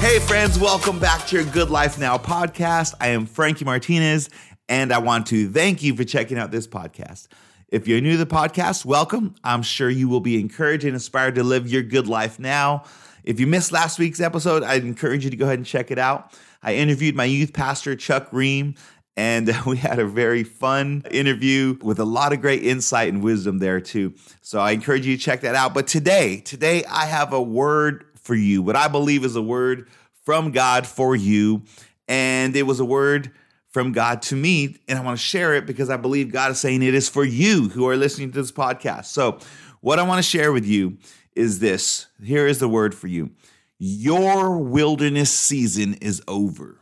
Hey, friends, welcome back to your Good Life Now podcast. I am Frankie Martinez, and I want to thank you for checking out this podcast. If you're new to the podcast, welcome. I'm sure you will be encouraged and inspired to live your good life now. If you missed last week's episode, I'd encourage you to go ahead and check it out. I interviewed my youth pastor, Chuck Ream, and we had a very fun interview with a lot of great insight and wisdom there, too. So I encourage you to check that out. But today, today, I have a word for you, what I believe is a word from God for you. And it was a word from God to me, and I want to share it because I believe God is saying it is for you who are listening to this podcast. So, what I want to share with you is this here is the word for you Your wilderness season is over.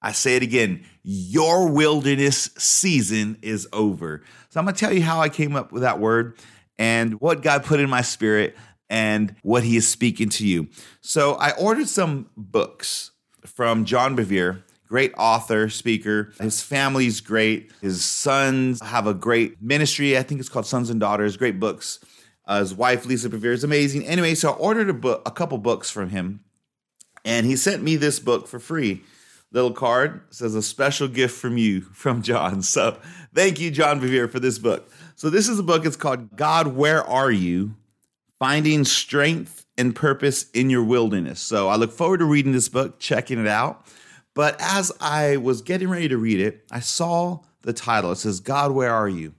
I say it again your wilderness season is over. So, I'm going to tell you how I came up with that word and what God put in my spirit and what he is speaking to you. So I ordered some books from John Bevere, great author, speaker. His family's great. His sons have a great ministry. I think it's called Sons and Daughters, great books. Uh, his wife, Lisa Bevere, is amazing. Anyway, so I ordered a book, a couple books from him, and he sent me this book for free. Little card says a special gift from you from John. So thank you, John Bevere, for this book. So this is a book. It's called God, Where Are You? Finding Strength and Purpose in Your Wilderness. So I look forward to reading this book, checking it out. But as I was getting ready to read it, I saw the title. It says, God, Where Are You?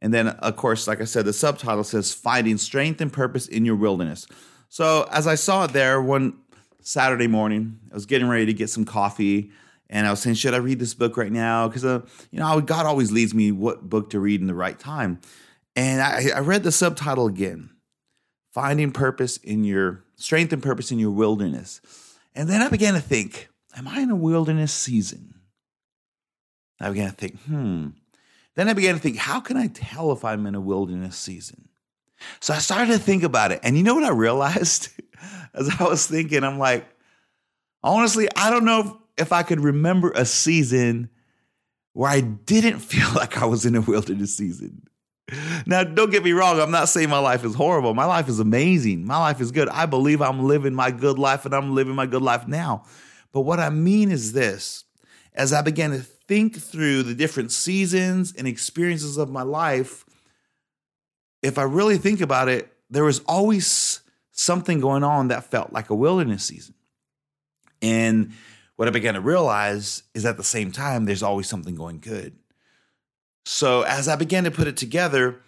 And then, of course, like I said, the subtitle says, Finding Strength and Purpose in Your Wilderness. So as I saw it there one Saturday morning, I was getting ready to get some coffee. And I was saying, should I read this book right now? Because, uh, you know, God always leads me what book to read in the right time. And I, I read the subtitle again finding purpose in your strength and purpose in your wilderness. And then I began to think, am I in a wilderness season? I began to think, hmm. Then I began to think, how can I tell if I'm in a wilderness season? So I started to think about it. And you know what I realized? As I was thinking, I'm like, honestly, I don't know if, if I could remember a season where I didn't feel like I was in a wilderness season. Now, don't get me wrong. I'm not saying my life is horrible. My life is amazing. My life is good. I believe I'm living my good life and I'm living my good life now. But what I mean is this as I began to think through the different seasons and experiences of my life, if I really think about it, there was always something going on that felt like a wilderness season. And what I began to realize is at the same time, there's always something going good. So as I began to put it together,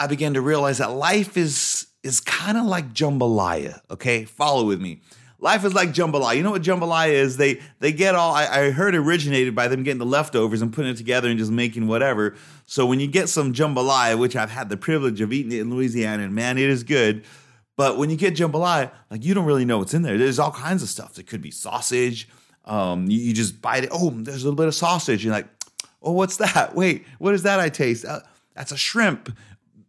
I began to realize that life is is kind of like jambalaya. Okay, follow with me. Life is like jambalaya. You know what jambalaya is? They they get all. I, I heard originated by them getting the leftovers and putting it together and just making whatever. So when you get some jambalaya, which I've had the privilege of eating it in Louisiana, and man, it is good. But when you get jambalaya, like you don't really know what's in there. There's all kinds of stuff. It could be sausage. Um, you, you just bite it. Oh, there's a little bit of sausage. You're like, Oh, what's that? Wait, what is that I taste? Uh, that's a shrimp.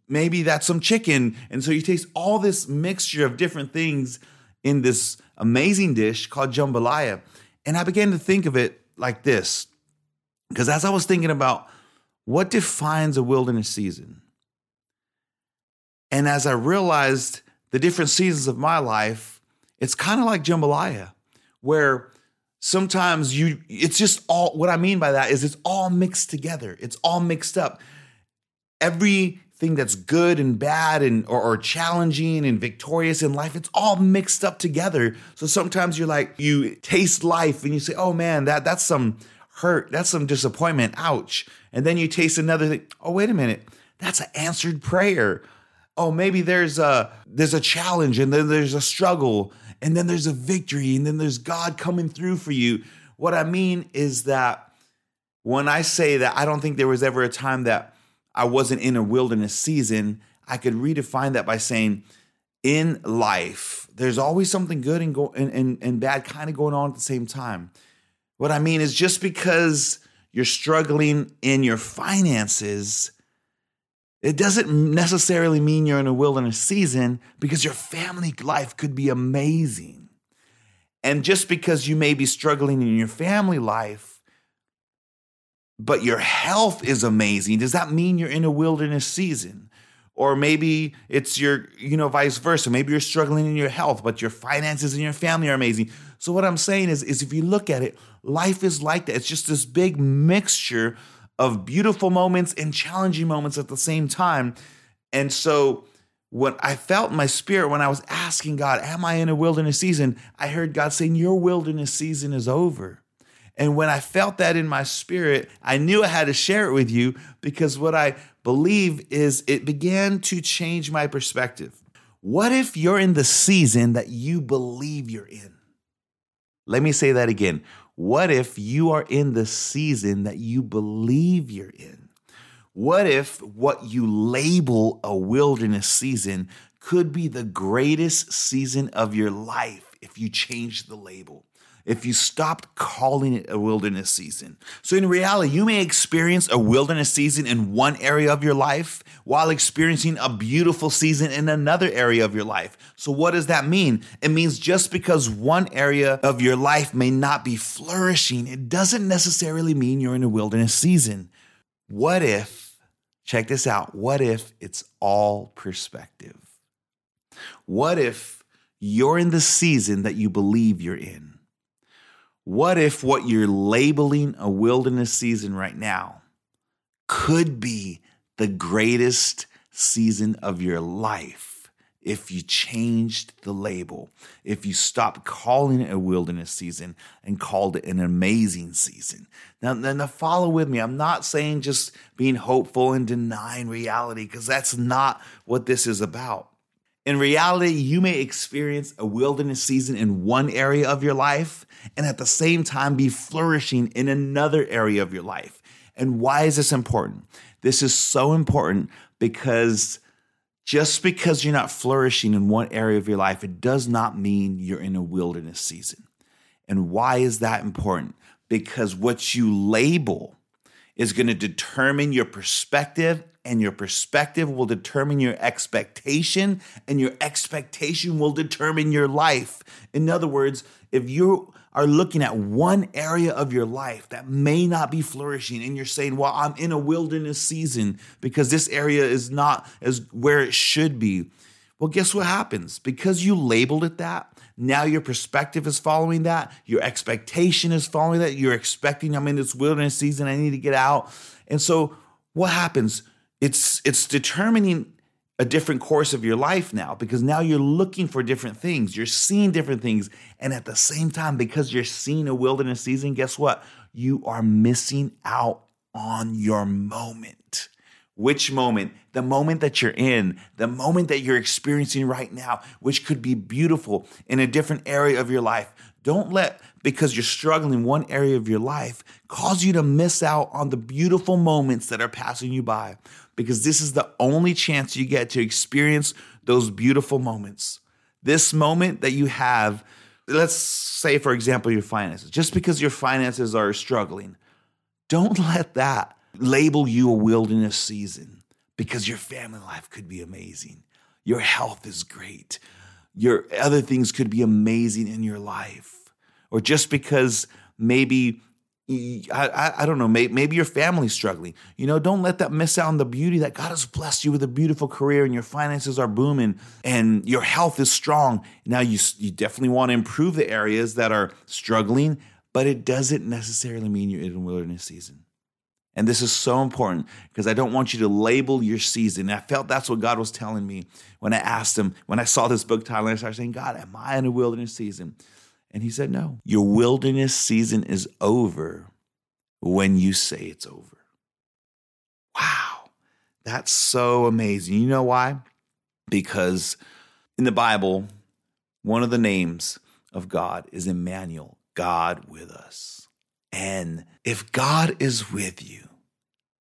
Maybe that's some chicken. And so you taste all this mixture of different things in this amazing dish called jambalaya. And I began to think of it like this. Because as I was thinking about what defines a wilderness season, and as I realized the different seasons of my life, it's kind of like jambalaya, where sometimes you it's just all what i mean by that is it's all mixed together. It's all mixed up. Everything that's good and bad and or, or, challenging and victorious in life it's all mixed up together. So sometimes you're like you taste life and you say oh man that that's some hurt. That's some disappointment. Ouch. And then you taste another thing oh wait a minute. That's an answered prayer. Oh maybe there's a there's a challenge and then there's a struggle and then there's a victory, and then there's God coming through for you. What I mean is that when I say that I don't think there was ever a time that I wasn't in a wilderness season, I could redefine that by saying, in life, there's always something good and, go, and, and, and bad kind of going on at the same time. What I mean is just because you're struggling in your finances it doesn't necessarily mean you're in a wilderness season because your family life could be amazing. And just because you may be struggling in your family life, but your health is amazing, does that mean you're in a wilderness season? or maybe it's your, you know, vice versa. Maybe you're struggling in your health, but your finances and your family are amazing. So what I'm saying is, is if you look at it, life is like that. It's just this big mixture of beautiful moments and challenging moments at the same time. And so what I felt in my spirit when I was asking God, Am I in a wilderness season? I heard God saying, Your wilderness season is over. And when I felt that in my spirit, I knew I had to share it with you because what I believe is it began to change my perspective. What if you're in the season that you believe you're in? Let me say that again. What if you are in the season that you believe you're in? What if what you label a wilderness season could be the greatest season of your life if you change the label? If you stopped calling it a wilderness season. So, in reality, you may experience a wilderness season in one area of your life while experiencing a beautiful season in another area of your life. So, what does that mean? It means just because one area of your life may not be flourishing, it doesn't necessarily mean you're in a wilderness season. What if, check this out, what if it's all perspective? What if you're in the season that you believe you're in? What if what you're labeling a wilderness season right now could be the greatest season of your life if you changed the label, if you stopped calling it a wilderness season and called it an amazing season? Now, now follow with me. I'm not saying just being hopeful and denying reality because that's not what this is about. In reality, you may experience a wilderness season in one area of your life and at the same time be flourishing in another area of your life. And why is this important? This is so important because just because you're not flourishing in one area of your life, it does not mean you're in a wilderness season. And why is that important? Because what you label is going to determine your perspective and your perspective will determine your expectation, and your expectation will determine your life. In other words, if you are looking at one area of your life that may not be flourishing, and you're saying, Well, I'm in a wilderness season because this area is not as where it should be. Well, guess what happens? Because you labeled it that, now your perspective is following that, your expectation is following that. You're expecting, I'm in this wilderness season, I need to get out. And so, what happens? It's it's determining a different course of your life now because now you're looking for different things. You're seeing different things. And at the same time because you're seeing a wilderness season guess what? You are missing out on your moment. Which moment? The moment that you're in the moment that you're experiencing right now which could be beautiful in a different area of your life. Don't let because you're struggling in one area of your life cause you to miss out on the beautiful moments that are passing you by because this is the only chance you get to experience those beautiful moments. This moment that you have, let's say, for example, your finances, just because your finances are struggling, don't let that label you a wilderness season because your family life could be amazing. Your health is great. Your other things could be amazing in your life. Or just because maybe I, I, don't know, maybe, maybe your family's struggling. You know, don't let that miss out on the beauty that God has blessed you with a beautiful career and your finances are booming and your health is strong. Now, you, you definitely want to improve the areas that are struggling, but it doesn't necessarily mean you're in wilderness season. And this is so important because I don't want you to label your season. And I felt that's what God was telling me when I asked him, when I saw this book title, and I started saying, God, am I in a wilderness season? And he said, No, your wilderness season is over when you say it's over. Wow, that's so amazing. You know why? Because in the Bible, one of the names of God is Emmanuel, God with us. And if God is with you,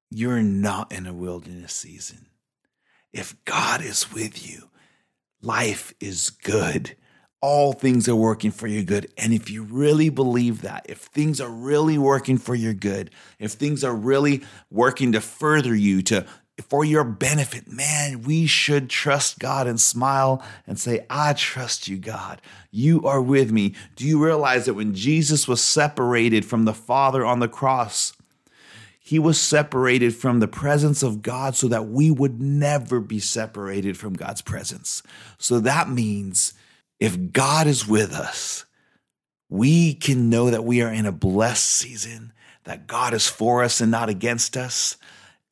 you're not in a wilderness season. If God is with you, life is good all things are working for your good. And if you really believe that, if things are really working for your good, if things are really working to further you, to for your benefit, man, we should trust God and smile and say, I trust you, God. You are with me. Do you realize that when Jesus was separated from the Father on the cross, He was separated from the presence of God so that we would never be separated from God's presence. So that means if God is with us, we can know that we are in a blessed season, that God is for us and not against us.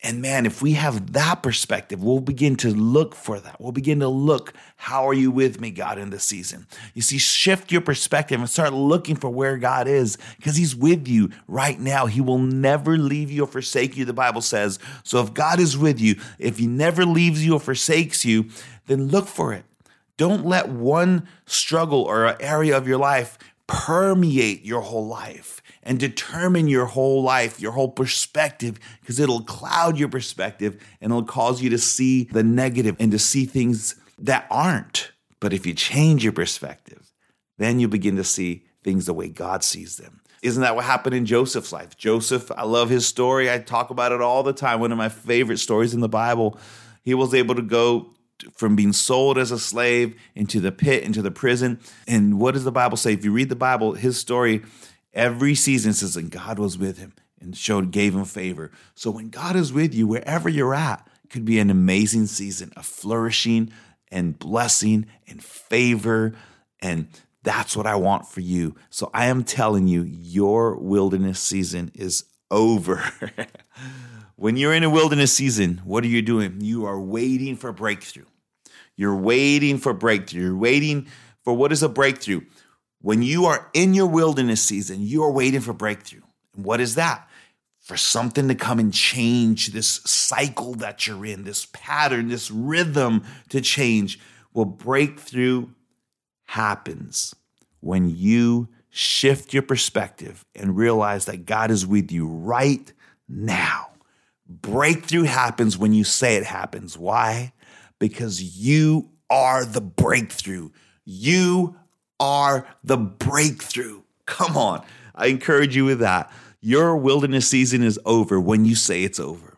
And man, if we have that perspective, we'll begin to look for that. We'll begin to look, how are you with me, God, in this season? You see, shift your perspective and start looking for where God is because He's with you right now. He will never leave you or forsake you, the Bible says. So if God is with you, if He never leaves you or forsakes you, then look for it. Don't let one struggle or area of your life permeate your whole life and determine your whole life, your whole perspective, because it'll cloud your perspective and it'll cause you to see the negative and to see things that aren't. But if you change your perspective, then you begin to see things the way God sees them. Isn't that what happened in Joseph's life? Joseph, I love his story. I talk about it all the time. One of my favorite stories in the Bible. He was able to go from being sold as a slave into the pit, into the prison. And what does the Bible say? If you read the Bible, his story every season says, and God was with him and showed, gave him favor. So when God is with you, wherever you're at, could be an amazing season of flourishing and blessing and favor. And that's what I want for you. So I am telling you, your wilderness season is over. when you're in a wilderness season, what are you doing? You are waiting for breakthrough. You're waiting for breakthrough. You're waiting for what is a breakthrough? When you are in your wilderness season, you are waiting for breakthrough. And what is that? For something to come and change this cycle that you're in, this pattern, this rhythm to change. Well, breakthrough happens when you shift your perspective and realize that God is with you right now. Breakthrough happens when you say it happens. Why? Because you are the breakthrough. You are the breakthrough. Come on. I encourage you with that. Your wilderness season is over when you say it's over.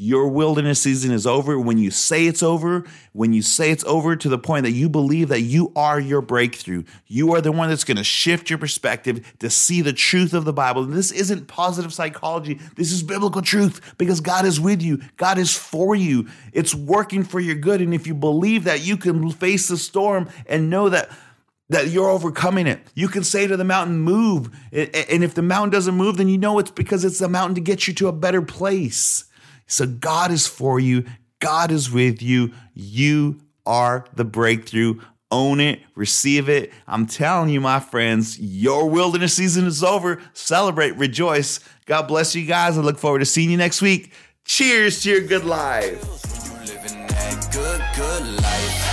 Your wilderness season is over when you say it's over, when you say it's over to the point that you believe that you are your breakthrough. You are the one that's going to shift your perspective to see the truth of the Bible. And this isn't positive psychology, this is biblical truth because God is with you, God is for you. It's working for your good. And if you believe that you can face the storm and know that that you're overcoming it. You can say to the mountain, move. And if the mountain doesn't move, then you know it's because it's the mountain to get you to a better place. So God is for you, God is with you. You are the breakthrough. Own it, receive it. I'm telling you, my friends, your wilderness season is over. Celebrate, rejoice. God bless you guys. I look forward to seeing you next week. Cheers to your good life. Good, life.